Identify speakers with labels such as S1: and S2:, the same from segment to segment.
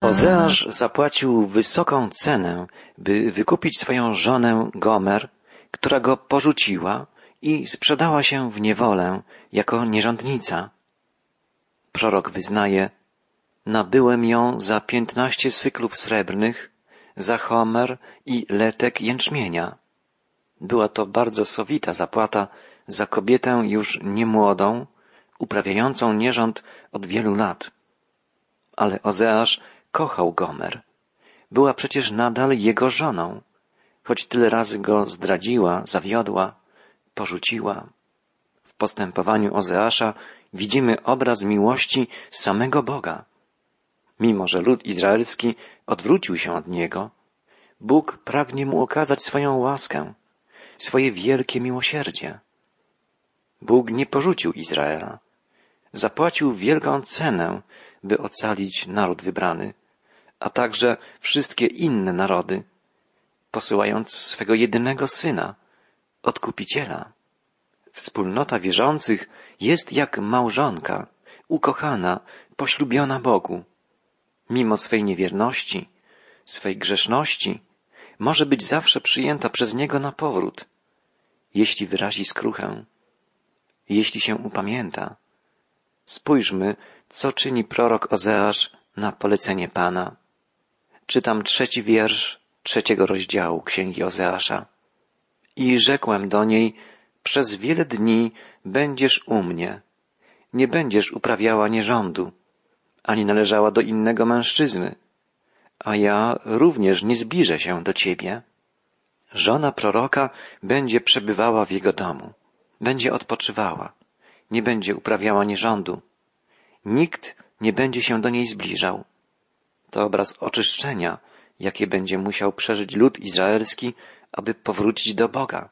S1: Ozeasz zapłacił wysoką cenę, by wykupić swoją żonę Gomer, która go porzuciła i sprzedała się w niewolę jako nierządnica. Prorok wyznaje, nabyłem ją za piętnaście syklów srebrnych, za homer i letek jęczmienia. Była to bardzo sowita zapłata za kobietę już niemłodą, uprawiającą nierząd od wielu lat. Ale Ozeasz kochał Gomer. Była przecież nadal jego żoną, choć tyle razy go zdradziła, zawiodła, porzuciła. W postępowaniu Ozeasza widzimy obraz miłości samego Boga. Mimo, że lud izraelski odwrócił się od niego, Bóg pragnie mu okazać swoją łaskę, swoje wielkie miłosierdzie. Bóg nie porzucił Izraela. Zapłacił wielką cenę, by ocalić naród wybrany, a także wszystkie inne narody, posyłając swego jedynego syna, odkupiciela. Wspólnota wierzących jest jak małżonka, ukochana, poślubiona Bogu. Mimo swej niewierności, swej grzeszności, może być zawsze przyjęta przez Niego na powrót, jeśli wyrazi skruchę, jeśli się upamięta. Spójrzmy, co czyni prorok Ozeasz na polecenie Pana. Czytam trzeci wiersz trzeciego rozdziału Księgi Ozeasza. I rzekłem do niej, przez wiele dni będziesz u mnie. Nie będziesz uprawiała nierządu, ani należała do innego mężczyzny, a ja również nie zbliżę się do ciebie. Żona proroka będzie przebywała w jego domu, będzie odpoczywała, nie będzie uprawiała nierządu. Nikt nie będzie się do niej zbliżał. To obraz oczyszczenia, jakie będzie musiał przeżyć lud izraelski, aby powrócić do Boga.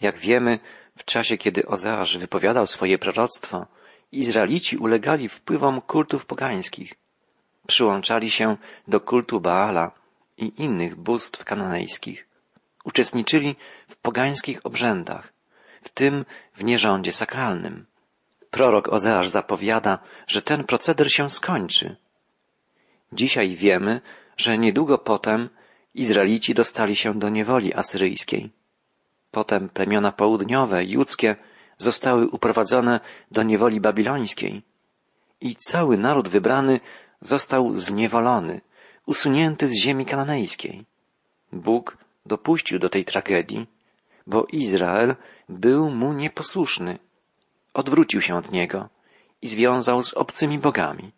S1: Jak wiemy, w czasie kiedy Ozeasz wypowiadał swoje proroctwo, Izraelici ulegali wpływom kultów pogańskich. Przyłączali się do kultu Baala i innych bóstw kananejskich. Uczestniczyli w pogańskich obrzędach, w tym w nierządzie sakralnym. Prorok Ozeasz zapowiada, że ten proceder się skończy. Dzisiaj wiemy, że niedługo potem Izraelici dostali się do niewoli asyryjskiej. Potem plemiona południowe, judzkie, zostały uprowadzone do niewoli babilońskiej i cały naród wybrany został zniewolony, usunięty z ziemi kananejskiej. Bóg dopuścił do tej tragedii, bo Izrael był mu nieposłuszny. Odwrócił się od niego i związał z obcymi bogami.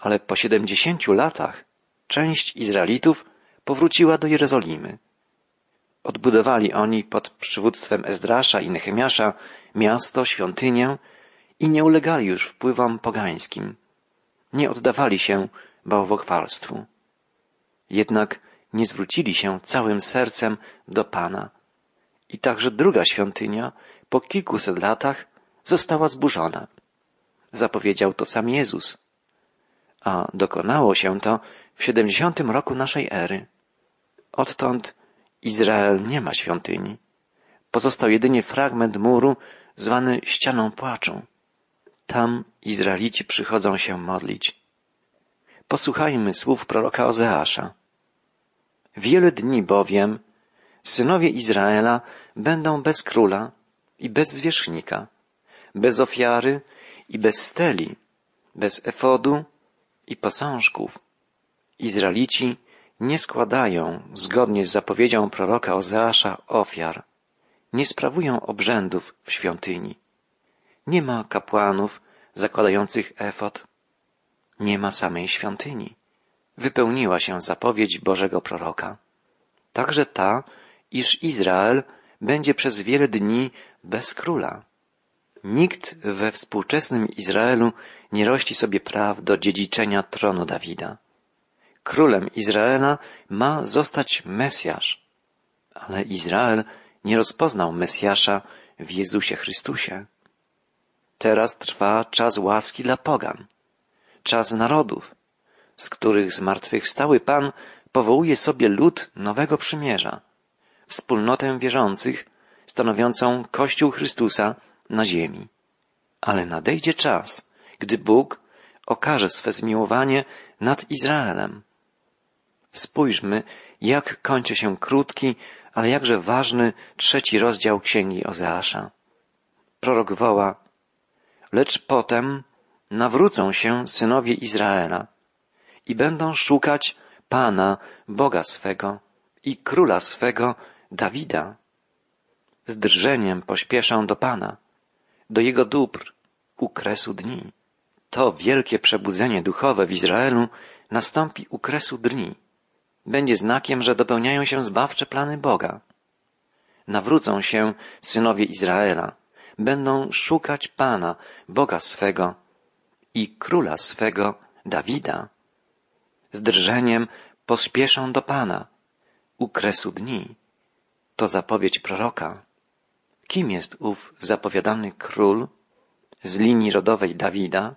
S1: Ale po siedemdziesięciu latach część Izraelitów powróciła do Jerozolimy. Odbudowali oni pod przywództwem Ezdrasza i Nehemiasza miasto, świątynię i nie ulegali już wpływom pogańskim. Nie oddawali się bałwochwalstwu. Jednak nie zwrócili się całym sercem do Pana. I także druga świątynia po kilkuset latach została zburzona. Zapowiedział to sam Jezus. A dokonało się to w siedemdziesiątym roku naszej ery. Odtąd Izrael nie ma świątyni. Pozostał jedynie fragment muru zwany ścianą płaczu. Tam Izraelici przychodzą się modlić. Posłuchajmy słów proroka Ozeasza. Wiele dni bowiem synowie Izraela będą bez króla i bez zwierzchnika, bez ofiary i bez steli, bez efodu i posążków. Izraelici nie składają, zgodnie z zapowiedzią proroka Ozeasza, ofiar, nie sprawują obrzędów w świątyni. Nie ma kapłanów zakładających efot. Nie ma samej świątyni. Wypełniła się zapowiedź Bożego proroka. Także ta, iż Izrael będzie przez wiele dni bez króla. Nikt we współczesnym Izraelu nie rości sobie praw do dziedziczenia tronu Dawida. Królem Izraela ma zostać Mesjasz, ale Izrael nie rozpoznał Mesjasza w Jezusie Chrystusie. Teraz trwa czas łaski dla pogan, czas narodów, z których zmartwychwstały Pan powołuje sobie lud nowego przymierza, wspólnotę wierzących, stanowiącą Kościół Chrystusa na ziemi. Ale nadejdzie czas, gdy Bóg okaże swe zmiłowanie nad Izraelem. Spójrzmy, jak kończy się krótki, ale jakże ważny trzeci rozdział księgi Ozeasza. Prorok woła, lecz potem nawrócą się synowie Izraela i będą szukać Pana, Boga swego i króla swego, Dawida. Z drżeniem pośpieszą do Pana, do Jego dóbr, u kresu dni. To wielkie przebudzenie duchowe w Izraelu nastąpi u kresu dni. Będzie znakiem, że dopełniają się zbawcze plany Boga. Nawrócą się synowie Izraela, będą szukać Pana, Boga swego i króla swego, Dawida. Z drżeniem pospieszą do Pana, u kresu dni. To zapowiedź proroka. Kim jest ów zapowiadany król z linii rodowej Dawida,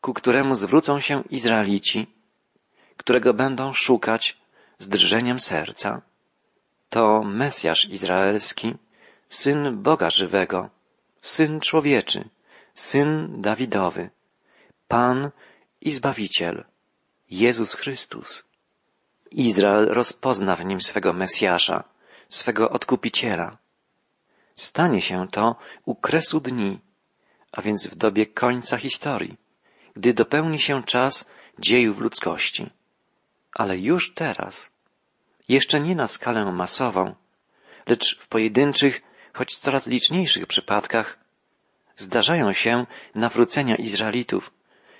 S1: ku któremu zwrócą się Izraelici, którego będą szukać z drżeniem serca? To Mesjasz Izraelski, syn Boga żywego, syn człowieczy, syn Dawidowy, Pan i Zbawiciel, Jezus Chrystus. Izrael rozpozna w nim swego Mesjasza, swego Odkupiciela. Stanie się to u kresu dni, a więc w dobie końca historii, gdy dopełni się czas dziejów ludzkości. Ale już teraz, jeszcze nie na skalę masową, lecz w pojedynczych, choć coraz liczniejszych przypadkach, zdarzają się nawrócenia Izraelitów,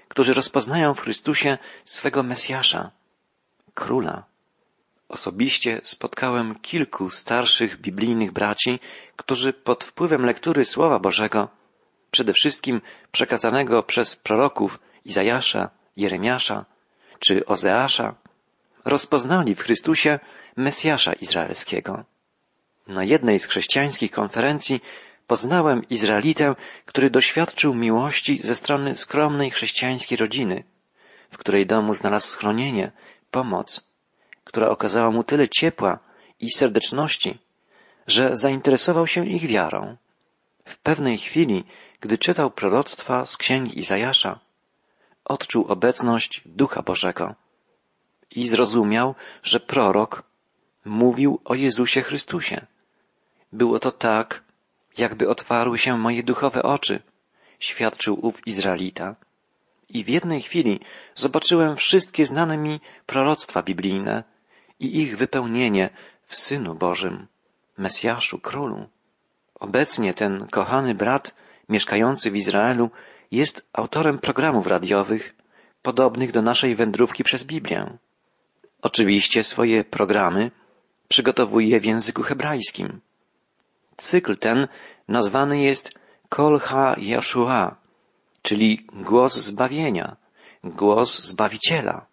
S1: którzy rozpoznają w Chrystusie swego Mesjasza, króla. Osobiście spotkałem kilku starszych biblijnych braci, którzy pod wpływem lektury Słowa Bożego, przede wszystkim przekazanego przez proroków Izajasza, Jeremiasza czy Ozeasza, rozpoznali w Chrystusie Mesjasza Izraelskiego. Na jednej z chrześcijańskich konferencji poznałem Izraelitę, który doświadczył miłości ze strony skromnej chrześcijańskiej rodziny, w której domu znalazł schronienie, pomoc, która okazała mu tyle ciepła i serdeczności, że zainteresował się ich wiarą. W pewnej chwili, gdy czytał proroctwa z księgi Izajasza, odczuł obecność Ducha Bożego i zrozumiał, że prorok mówił o Jezusie Chrystusie. Było to tak, jakby otwarły się moje duchowe oczy, świadczył ów Izraelita. I w jednej chwili zobaczyłem wszystkie znane mi proroctwa biblijne i ich wypełnienie w Synu Bożym, Mesjaszu, Królu. Obecnie ten kochany brat mieszkający w Izraelu jest autorem programów radiowych podobnych do naszej wędrówki przez Biblię. Oczywiście swoje programy przygotowuje w języku hebrajskim. Cykl ten nazwany jest Kol Ha Yeshua, czyli głos zbawienia, głos Zbawiciela.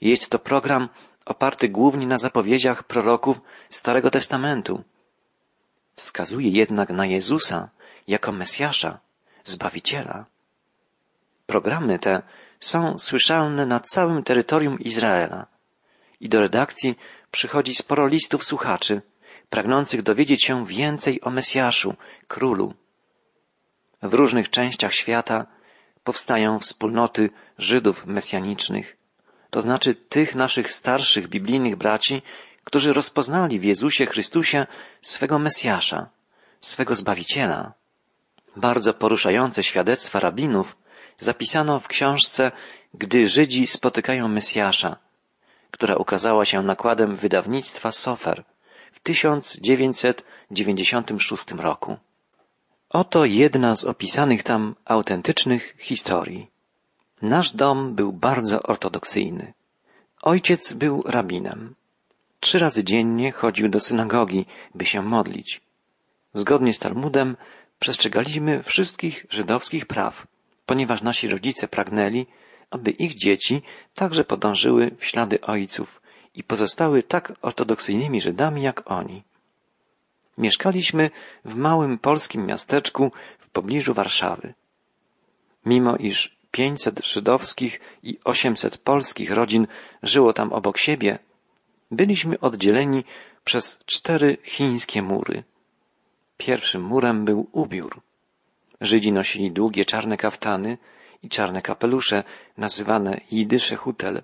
S1: Jest to program oparty głównie na zapowiedziach proroków Starego Testamentu. Wskazuje jednak na Jezusa jako Mesjasza, Zbawiciela. Programy te są słyszalne na całym terytorium Izraela i do redakcji przychodzi sporo listów słuchaczy, pragnących dowiedzieć się więcej o Mesjaszu, Królu. W różnych częściach świata powstają wspólnoty Żydów mesjanicznych, to znaczy tych naszych starszych biblijnych braci, którzy rozpoznali w Jezusie Chrystusie swego Mesjasza, swego Zbawiciela. Bardzo poruszające świadectwa rabinów zapisano w książce Gdy Żydzi spotykają Mesjasza, która ukazała się nakładem wydawnictwa Sofer w 1996 roku. Oto jedna z opisanych tam autentycznych historii. Nasz dom był bardzo ortodoksyjny. Ojciec był rabinem. Trzy razy dziennie chodził do synagogi, by się modlić. Zgodnie z Talmudem przestrzegaliśmy wszystkich żydowskich praw, ponieważ nasi rodzice pragnęli, aby ich dzieci także podążyły w ślady ojców i pozostały tak ortodoksyjnymi Żydami jak oni. Mieszkaliśmy w małym polskim miasteczku w pobliżu Warszawy. Mimo iż 500 żydowskich i 800 polskich rodzin żyło tam obok siebie, byliśmy oddzieleni przez cztery chińskie mury. Pierwszym murem był ubiór. Żydzi nosili długie czarne kaftany i czarne kapelusze, nazywane jidysze hutel.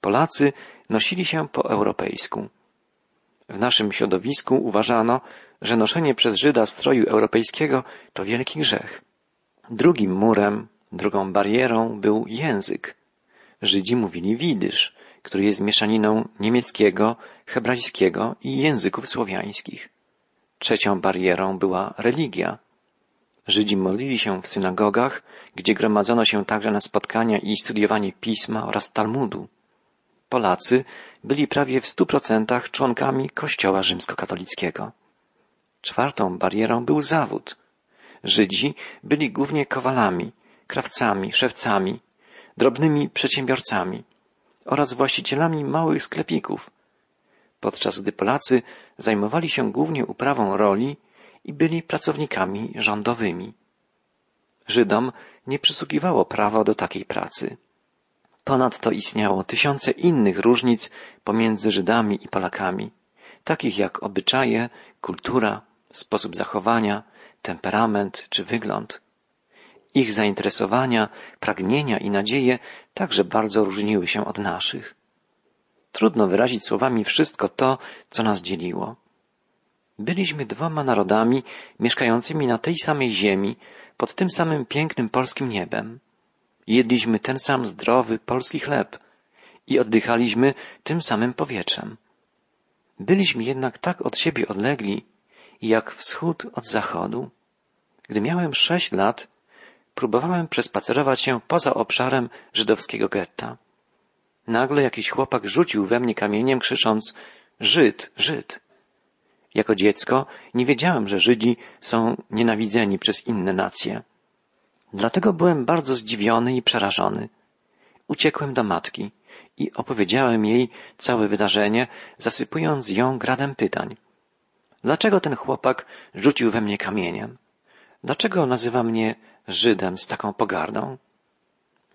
S1: Polacy nosili się po europejsku. W naszym środowisku uważano, że noszenie przez Żyda stroju europejskiego to wielki grzech. Drugim murem, drugą barierą był język. Żydzi mówili widysz, który jest mieszaniną niemieckiego, hebrajskiego i języków słowiańskich. Trzecią barierą była religia. Żydzi modlili się w synagogach, gdzie gromadzono się także na spotkania i studiowanie pisma oraz Talmudu. Polacy byli prawie w stu procentach członkami Kościoła rzymskokatolickiego. Czwartą barierą był zawód. Żydzi byli głównie kowalami, krawcami, szewcami, drobnymi przedsiębiorcami oraz właścicielami małych sklepików, podczas gdy Polacy zajmowali się głównie uprawą roli i byli pracownikami rządowymi. Żydom nie przysługiwało prawo do takiej pracy. Ponadto istniało tysiące innych różnic pomiędzy Żydami i Polakami, takich jak obyczaje, kultura, sposób zachowania, temperament czy wygląd. Ich zainteresowania, pragnienia i nadzieje także bardzo różniły się od naszych. Trudno wyrazić słowami wszystko to, co nas dzieliło. Byliśmy dwoma narodami mieszkającymi na tej samej ziemi, pod tym samym pięknym polskim niebem. Jedliśmy ten sam zdrowy polski chleb i oddychaliśmy tym samym powietrzem. Byliśmy jednak tak od siebie odlegli, jak wschód od zachodu. Gdy miałem sześć lat, próbowałem przespacerować się poza obszarem żydowskiego getta. Nagle jakiś chłopak rzucił we mnie kamieniem, krzycząc Żyd, Żyd. Jako dziecko nie wiedziałem, że Żydzi są nienawidzeni przez inne nacje. Dlatego byłem bardzo zdziwiony i przerażony. Uciekłem do matki i opowiedziałem jej całe wydarzenie, zasypując ją gradem pytań. Dlaczego ten chłopak rzucił we mnie kamieniem? Dlaczego nazywa mnie Żydem z taką pogardą?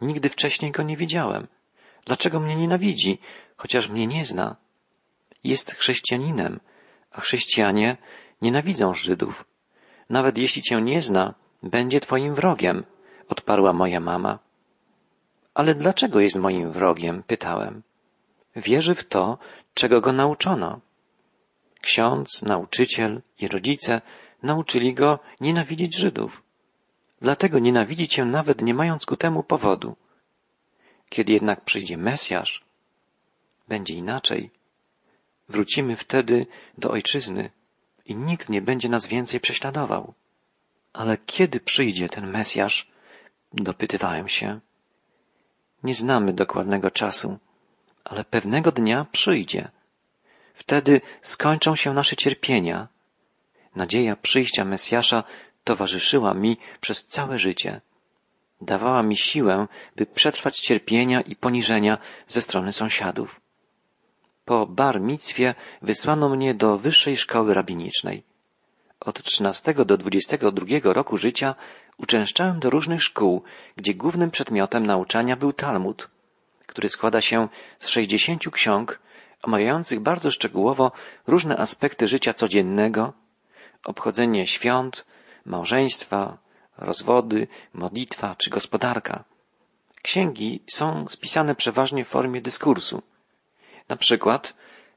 S1: Nigdy wcześniej go nie widziałem. Dlaczego mnie nienawidzi, chociaż mnie nie zna? Jest chrześcijaninem, a chrześcijanie nienawidzą Żydów. Nawet jeśli cię nie zna, będzie twoim wrogiem, odparła moja mama. Ale dlaczego jest moim wrogiem? pytałem. Wierzy w to, czego go nauczono. Ksiądz, nauczyciel i rodzice nauczyli go nienawidzieć Żydów. Dlatego nienawidzi cię nawet nie mając ku temu powodu. Kiedy jednak przyjdzie Mesjasz, będzie inaczej. Wrócimy wtedy do ojczyzny i nikt nie będzie nas więcej prześladował. Ale kiedy przyjdzie ten Mesjasz? Dopytywałem się. Nie znamy dokładnego czasu, ale pewnego dnia przyjdzie. Wtedy skończą się nasze cierpienia. Nadzieja przyjścia Mesjasza towarzyszyła mi przez całe życie. Dawała mi siłę, by przetrwać cierpienia i poniżenia ze strony sąsiadów. Po bar micwie wysłano mnie do wyższej szkoły rabinicznej. Od 13 do 22 roku życia uczęszczałem do różnych szkół, gdzie głównym przedmiotem nauczania był Talmud, który składa się z 60 ksiąg omawiających bardzo szczegółowo różne aspekty życia codziennego, obchodzenie świąt, małżeństwa, rozwody, modlitwa czy gospodarka. Księgi są spisane przeważnie w formie dyskursu. Na przykład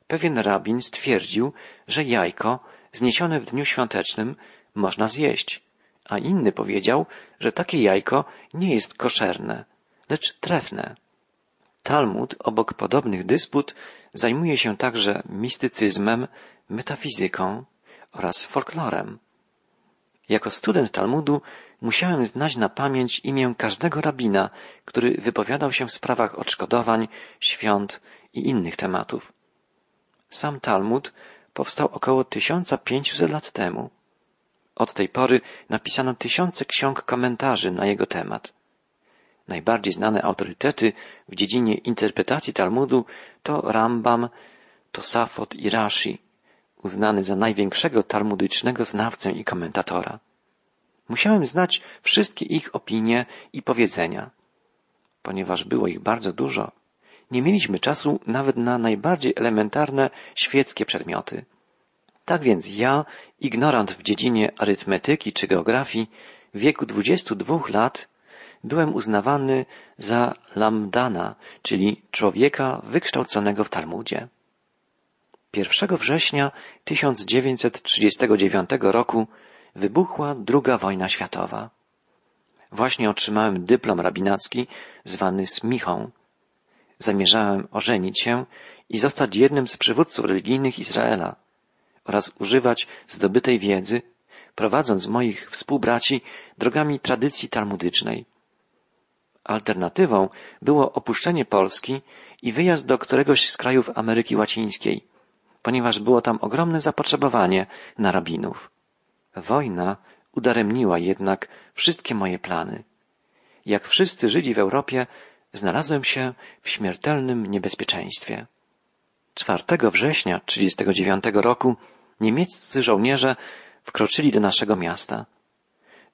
S1: pewien rabin stwierdził, że jajko zniesione w dniu świątecznym można zjeść, a inny powiedział, że takie jajko nie jest koszerne, lecz trefne. Talmud obok podobnych dysput zajmuje się także mistycyzmem, metafizyką oraz folklorem. Jako student Talmudu musiałem znać na pamięć imię każdego rabina, który wypowiadał się w sprawach odszkodowań, świąt i innych tematów. Sam Talmud powstał około 1500 lat temu. Od tej pory napisano tysiące ksiąg komentarzy na jego temat. Najbardziej znane autorytety w dziedzinie interpretacji Talmudu to Rambam, Tosafot i Rashi, uznany za największego talmudycznego znawcę i komentatora. Musiałem znać wszystkie ich opinie i powiedzenia. Ponieważ było ich bardzo dużo, nie mieliśmy czasu nawet na najbardziej elementarne świeckie przedmioty. Tak więc ja, ignorant w dziedzinie arytmetyki czy geografii, w wieku 22 lat byłem uznawany za lamdana, czyli człowieka wykształconego w Talmudzie. 1 września 1939 roku wybuchła druga wojna światowa. Właśnie otrzymałem dyplom rabinacki zwany smichą. Zamierzałem ożenić się i zostać jednym z przywódców religijnych Izraela oraz używać zdobytej wiedzy, prowadząc moich współbraci drogami tradycji talmudycznej. Alternatywą było opuszczenie Polski i wyjazd do któregoś z krajów Ameryki Łacińskiej, ponieważ było tam ogromne zapotrzebowanie na rabinów. Wojna udaremniła jednak wszystkie moje plany. Jak wszyscy Żydzi w Europie, znalazłem się w śmiertelnym niebezpieczeństwie. 4 września 1939 roku niemieccy żołnierze wkroczyli do naszego miasta.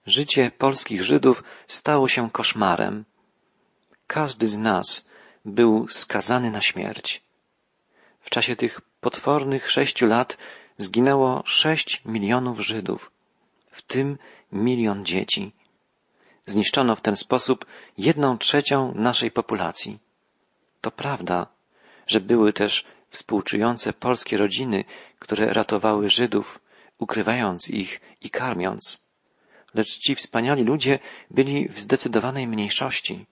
S1: Życie polskich Żydów stało się koszmarem. Każdy z nas był skazany na śmierć. W czasie tych potwornych sześciu lat zginęło sześć milionów Żydów, w tym milion dzieci. Zniszczono w ten sposób jedną trzecią naszej populacji. To prawda, że były też współczujące polskie rodziny, które ratowały Żydów, ukrywając ich i karmiąc. Lecz ci wspaniali ludzie byli w zdecydowanej mniejszości.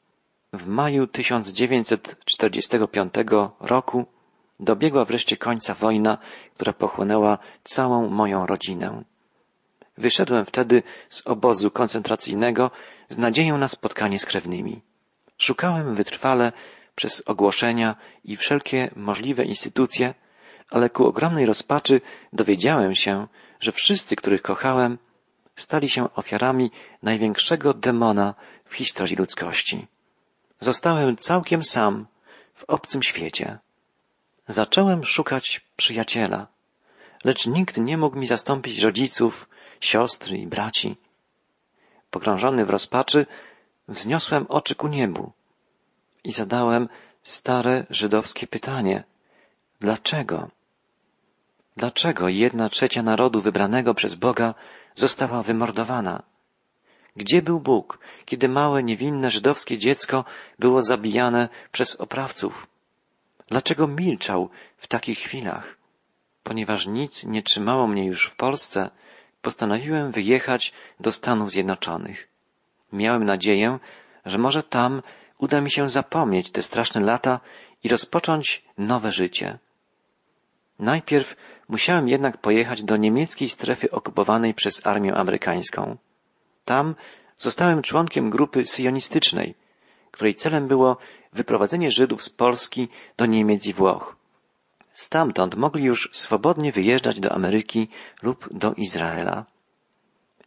S1: W maju 1945 roku dobiegła wreszcie końca wojna, która pochłonęła całą moją rodzinę. Wyszedłem wtedy z obozu koncentracyjnego z nadzieją na spotkanie z krewnymi. Szukałem wytrwale przez ogłoszenia i wszelkie możliwe instytucje, ale ku ogromnej rozpaczy dowiedziałem się, że wszyscy, których kochałem, stali się ofiarami największego demona w historii ludzkości. Zostałem całkiem sam w obcym świecie. Zacząłem szukać przyjaciela, lecz nikt nie mógł mi zastąpić rodziców, siostry i braci. Pogrążony w rozpaczy, wzniosłem oczy ku niebu i zadałem stare żydowskie pytanie. Dlaczego? Dlaczego jedna trzecia narodu wybranego przez Boga została wymordowana? Gdzie był Bóg, kiedy małe, niewinne żydowskie dziecko było zabijane przez oprawców? Dlaczego milczał w takich chwilach? Ponieważ nic nie trzymało mnie już w Polsce, postanowiłem wyjechać do Stanów Zjednoczonych. Miałem nadzieję, że może tam uda mi się zapomnieć te straszne lata i rozpocząć nowe życie. Najpierw musiałem jednak pojechać do niemieckiej strefy okupowanej przez armię amerykańską. Tam zostałem członkiem grupy syjonistycznej, której celem było wyprowadzenie Żydów z Polski do Niemiec i Włoch. Stamtąd mogli już swobodnie wyjeżdżać do Ameryki lub do Izraela.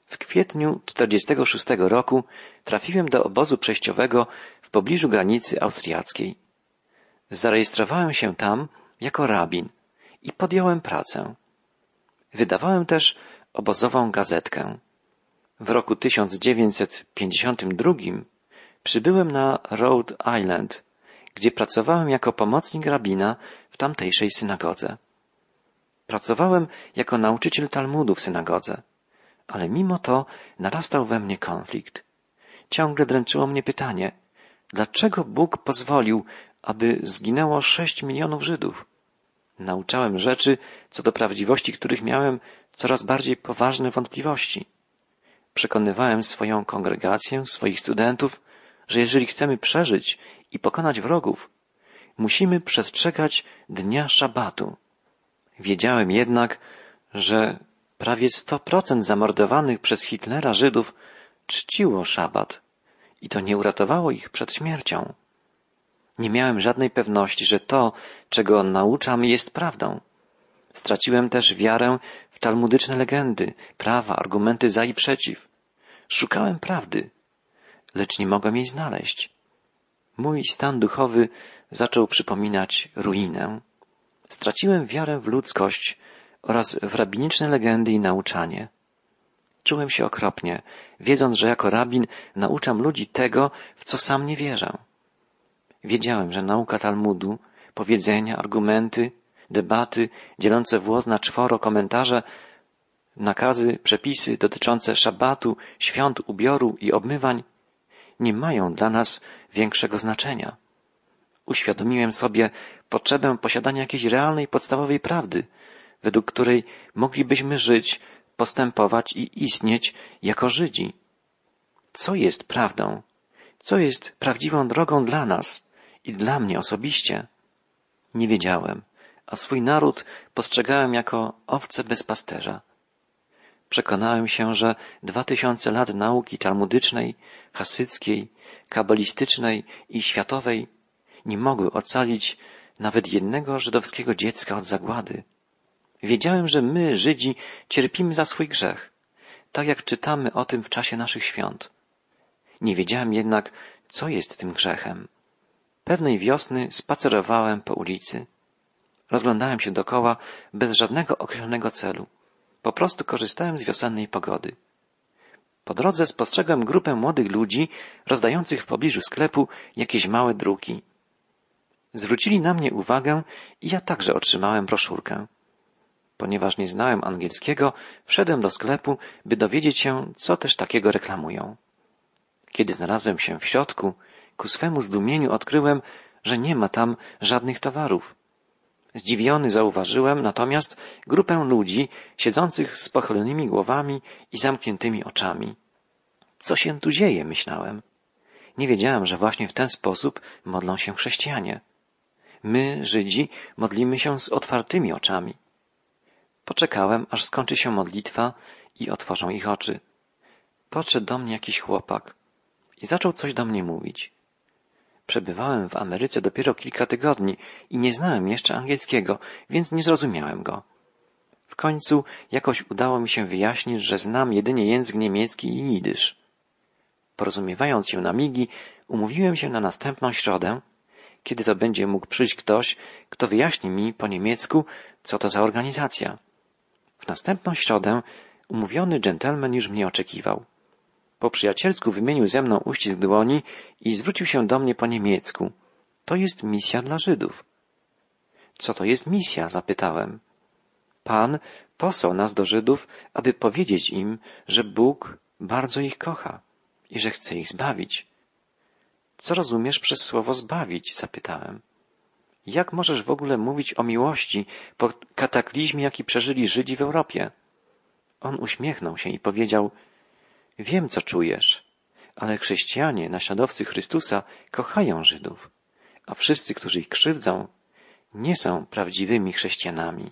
S1: W kwietniu 46 roku trafiłem do obozu przejściowego w pobliżu granicy austriackiej. Zarejestrowałem się tam jako rabin i podjąłem pracę. Wydawałem też obozową gazetkę. W roku 1952 przybyłem na Rhode Island, gdzie pracowałem jako pomocnik rabina w tamtejszej synagodze. Pracowałem jako nauczyciel Talmudu w synagodze, ale mimo to narastał we mnie konflikt. Ciągle dręczyło mnie pytanie, dlaczego Bóg pozwolił, aby zginęło sześć milionów Żydów? Nauczałem rzeczy, co do prawdziwości których miałem coraz bardziej poważne wątpliwości. Przekonywałem swoją kongregację, swoich studentów, że jeżeli chcemy przeżyć i pokonać wrogów, musimy przestrzegać dnia szabatu. Wiedziałem jednak, że prawie sto procent zamordowanych przez Hitlera Żydów czciło szabat i to nie uratowało ich przed śmiercią. Nie miałem żadnej pewności, że to, czego nauczam, jest prawdą. Straciłem też wiarę w talmudyczne legendy, prawa, argumenty za i przeciw. Szukałem prawdy, lecz nie mogłem jej znaleźć. Mój stan duchowy zaczął przypominać ruinę. Straciłem wiarę w ludzkość oraz w rabiniczne legendy i nauczanie. Czułem się okropnie, wiedząc, że jako rabin nauczam ludzi tego, w co sam nie wierzę. Wiedziałem, że nauka Talmudu, powiedzenia, argumenty, debaty dzielące włos na czworo komentarze, nakazy, przepisy dotyczące szabatu, świąt, ubioru i obmywań nie mają dla nas większego znaczenia. Uświadomiłem sobie potrzebę posiadania jakiejś realnej, podstawowej prawdy, według której moglibyśmy żyć, postępować i istnieć jako Żydzi. Co jest prawdą? Co jest prawdziwą drogą dla nas i dla mnie osobiście? Nie wiedziałem, a swój naród postrzegałem jako owce bez pasterza. Przekonałem się, że dwa tysiące lat nauki talmudycznej, hasyckiej, kabalistycznej i światowej nie mogły ocalić nawet jednego żydowskiego dziecka od zagłady. Wiedziałem, że my, Żydzi, cierpimy za swój grzech, tak jak czytamy o tym w czasie naszych świąt. Nie wiedziałem jednak, co jest tym grzechem. Pewnej wiosny spacerowałem po ulicy. Rozglądałem się dokoła bez żadnego określonego celu. Po prostu korzystałem z wiosennej pogody. Po drodze spostrzegłem grupę młodych ludzi rozdających w pobliżu sklepu jakieś małe druki. Zwrócili na mnie uwagę i ja także otrzymałem broszurkę. Ponieważ nie znałem angielskiego, wszedłem do sklepu, by dowiedzieć się, co też takiego reklamują. Kiedy znalazłem się w środku, ku swemu zdumieniu odkryłem, że nie ma tam żadnych towarów. Zdziwiony zauważyłem natomiast grupę ludzi siedzących z pochylonymi głowami i zamkniętymi oczami. Co się tu dzieje, myślałem. Nie wiedziałem, że właśnie w ten sposób modlą się chrześcijanie. My, Żydzi, modlimy się z otwartymi oczami. Poczekałem, aż skończy się modlitwa i otworzą ich oczy. Podszedł do mnie jakiś chłopak i zaczął coś do mnie mówić. Przebywałem w Ameryce dopiero kilka tygodni i nie znałem jeszcze angielskiego, więc nie zrozumiałem go. W końcu jakoś udało mi się wyjaśnić, że znam jedynie język niemiecki i jidysz. Porozumiewając się na migi, umówiłem się na następną środę, kiedy to będzie mógł przyjść ktoś, kto wyjaśni mi po niemiecku, co to za organizacja. W następną środę umówiony dżentelmen już mnie oczekiwał. Po przyjacielsku wymienił ze mną uścisk dłoni i zwrócił się do mnie po niemiecku. To jest misja dla Żydów. Co to jest misja? zapytałem. Pan posłał nas do Żydów, aby powiedzieć im, że Bóg bardzo ich kocha i że chce ich zbawić. Co rozumiesz przez słowo zbawić? zapytałem. Jak możesz w ogóle mówić o miłości po kataklizmie, jaki przeżyli Żydzi w Europie? On uśmiechnął się i powiedział, Wiem, co czujesz, ale chrześcijanie, naśladowcy Chrystusa, kochają Żydów, a wszyscy, którzy ich krzywdzą, nie są prawdziwymi chrześcijanami.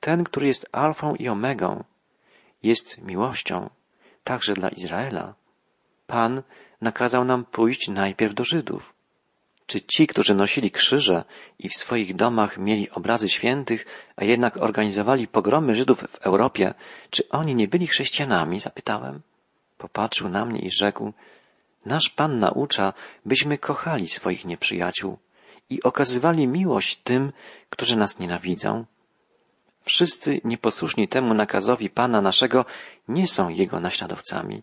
S1: Ten, który jest alfą i omegą, jest miłością także dla Izraela. Pan nakazał nam pójść najpierw do Żydów. Czy ci, którzy nosili krzyże i w swoich domach mieli obrazy świętych, a jednak organizowali pogromy Żydów w Europie, czy oni nie byli chrześcijanami? Zapytałem. Popatrzył na mnie i rzekł, nasz Pan naucza, byśmy kochali swoich nieprzyjaciół i okazywali miłość tym, którzy nas nienawidzą. Wszyscy nieposłuszni temu nakazowi Pana naszego nie są Jego naśladowcami.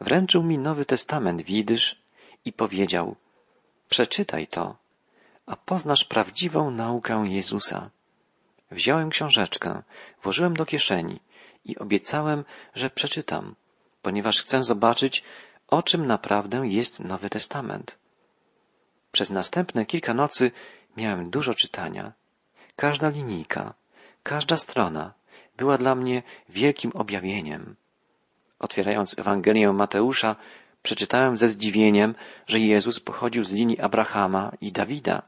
S1: Wręczył mi Nowy Testament widysz i powiedział, przeczytaj to, a poznasz prawdziwą naukę Jezusa. Wziąłem książeczkę, włożyłem do kieszeni i obiecałem, że przeczytam ponieważ chcę zobaczyć, o czym naprawdę jest Nowy Testament. Przez następne kilka nocy miałem dużo czytania. Każda linijka, każda strona była dla mnie wielkim objawieniem. Otwierając Ewangelię Mateusza, przeczytałem ze zdziwieniem, że Jezus pochodził z linii Abrahama i Dawida.